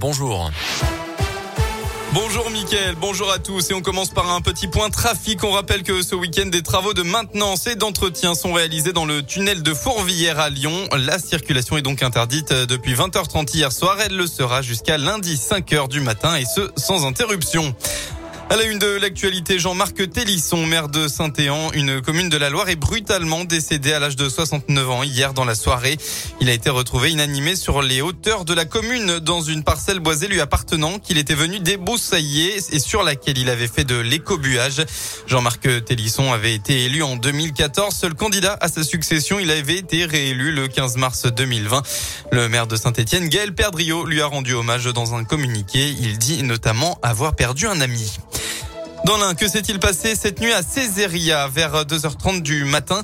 Bonjour. Bonjour Mickaël, bonjour à tous et on commence par un petit point trafic. On rappelle que ce week-end des travaux de maintenance et d'entretien sont réalisés dans le tunnel de Fourvière à Lyon. La circulation est donc interdite depuis 20h30 hier soir. Elle le sera jusqu'à lundi 5h du matin et ce sans interruption. À la une de l'actualité, Jean-Marc Télisson, maire de Saint-Éan, une commune de la Loire, est brutalement décédé à l'âge de 69 ans hier dans la soirée. Il a été retrouvé inanimé sur les hauteurs de la commune dans une parcelle boisée lui appartenant qu'il était venu débroussailler et sur laquelle il avait fait de l'écobuage. Jean-Marc Télisson avait été élu en 2014, seul candidat à sa succession. Il avait été réélu le 15 mars 2020. Le maire de Saint-Étienne, Gaël Perdriau, lui a rendu hommage dans un communiqué. Il dit notamment avoir perdu un ami. Dans l'un, que s'est-il passé cette nuit à Césaria vers 2h30 du matin?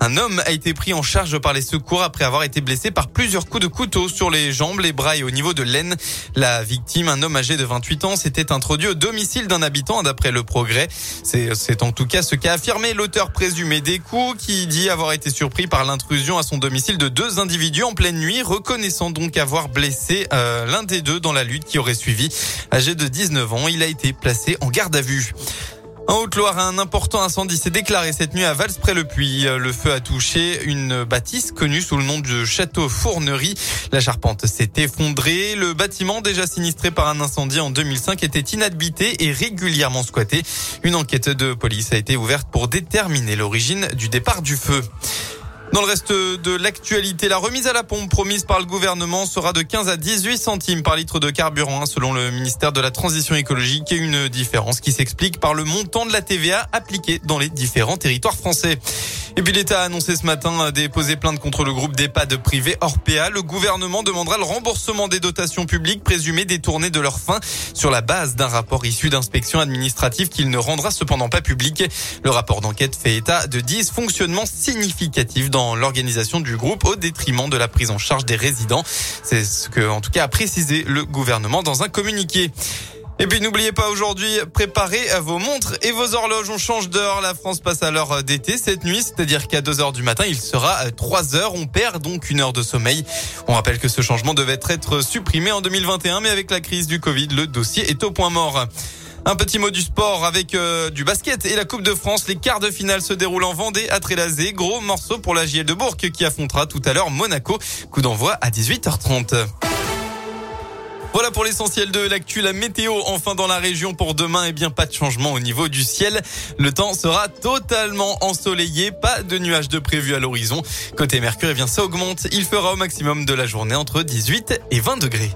Un homme a été pris en charge par les secours après avoir été blessé par plusieurs coups de couteau sur les jambes, les bras et au niveau de l'aine. La victime, un homme âgé de 28 ans, s'était introduit au domicile d'un habitant d'après le progrès. C'est en tout cas ce qu'a affirmé l'auteur présumé des coups qui dit avoir été surpris par l'intrusion à son domicile de deux individus en pleine nuit, reconnaissant donc avoir blessé euh, l'un des deux dans la lutte qui aurait suivi. Âgé de 19 ans, il a été placé en garde à vue. En Haute-Loire, un important incendie s'est déclaré cette nuit à Vals-près-le-Puy. Le feu a touché une bâtisse connue sous le nom de Château Fournerie. La charpente s'est effondrée. Le bâtiment, déjà sinistré par un incendie en 2005, était inhabité et régulièrement squatté. Une enquête de police a été ouverte pour déterminer l'origine du départ du feu. Dans le reste de l'actualité, la remise à la pompe promise par le gouvernement sera de 15 à 18 centimes par litre de carburant, hein, selon le ministère de la Transition écologique, et une différence qui s'explique par le montant de la TVA appliquée dans les différents territoires français. Et puis l'État a annoncé ce matin déposer plainte contre le groupe d'EHPAD privé Orpea. Le gouvernement demandera le remboursement des dotations publiques présumées détournées de leur fin sur la base d'un rapport issu d'inspection administrative qu'il ne rendra cependant pas public. Le rapport d'enquête fait état de dysfonctionnements significatifs dans l'organisation du groupe au détriment de la prise en charge des résidents. C'est ce que, en tout cas, a précisé le gouvernement dans un communiqué. Et puis n'oubliez pas aujourd'hui, préparez vos montres et vos horloges. On change d'heure. La France passe à l'heure d'été cette nuit, c'est-à-dire qu'à 2 heures du matin, il sera 3 heures. On perd donc une heure de sommeil. On rappelle que ce changement devait être supprimé en 2021, mais avec la crise du Covid, le dossier est au point mort. Un petit mot du sport avec euh, du basket et la Coupe de France. Les quarts de finale se déroulent en Vendée à Trélazé. Gros morceau pour la JL de Bourg qui affrontera tout à l'heure Monaco. Coup d'envoi à 18h30. Voilà pour l'essentiel de l'actu. La météo, enfin dans la région pour demain, eh bien pas de changement au niveau du ciel. Le temps sera totalement ensoleillé, pas de nuages de prévu à l'horizon. Côté Mercure, eh bien ça augmente. Il fera au maximum de la journée entre 18 et 20 degrés.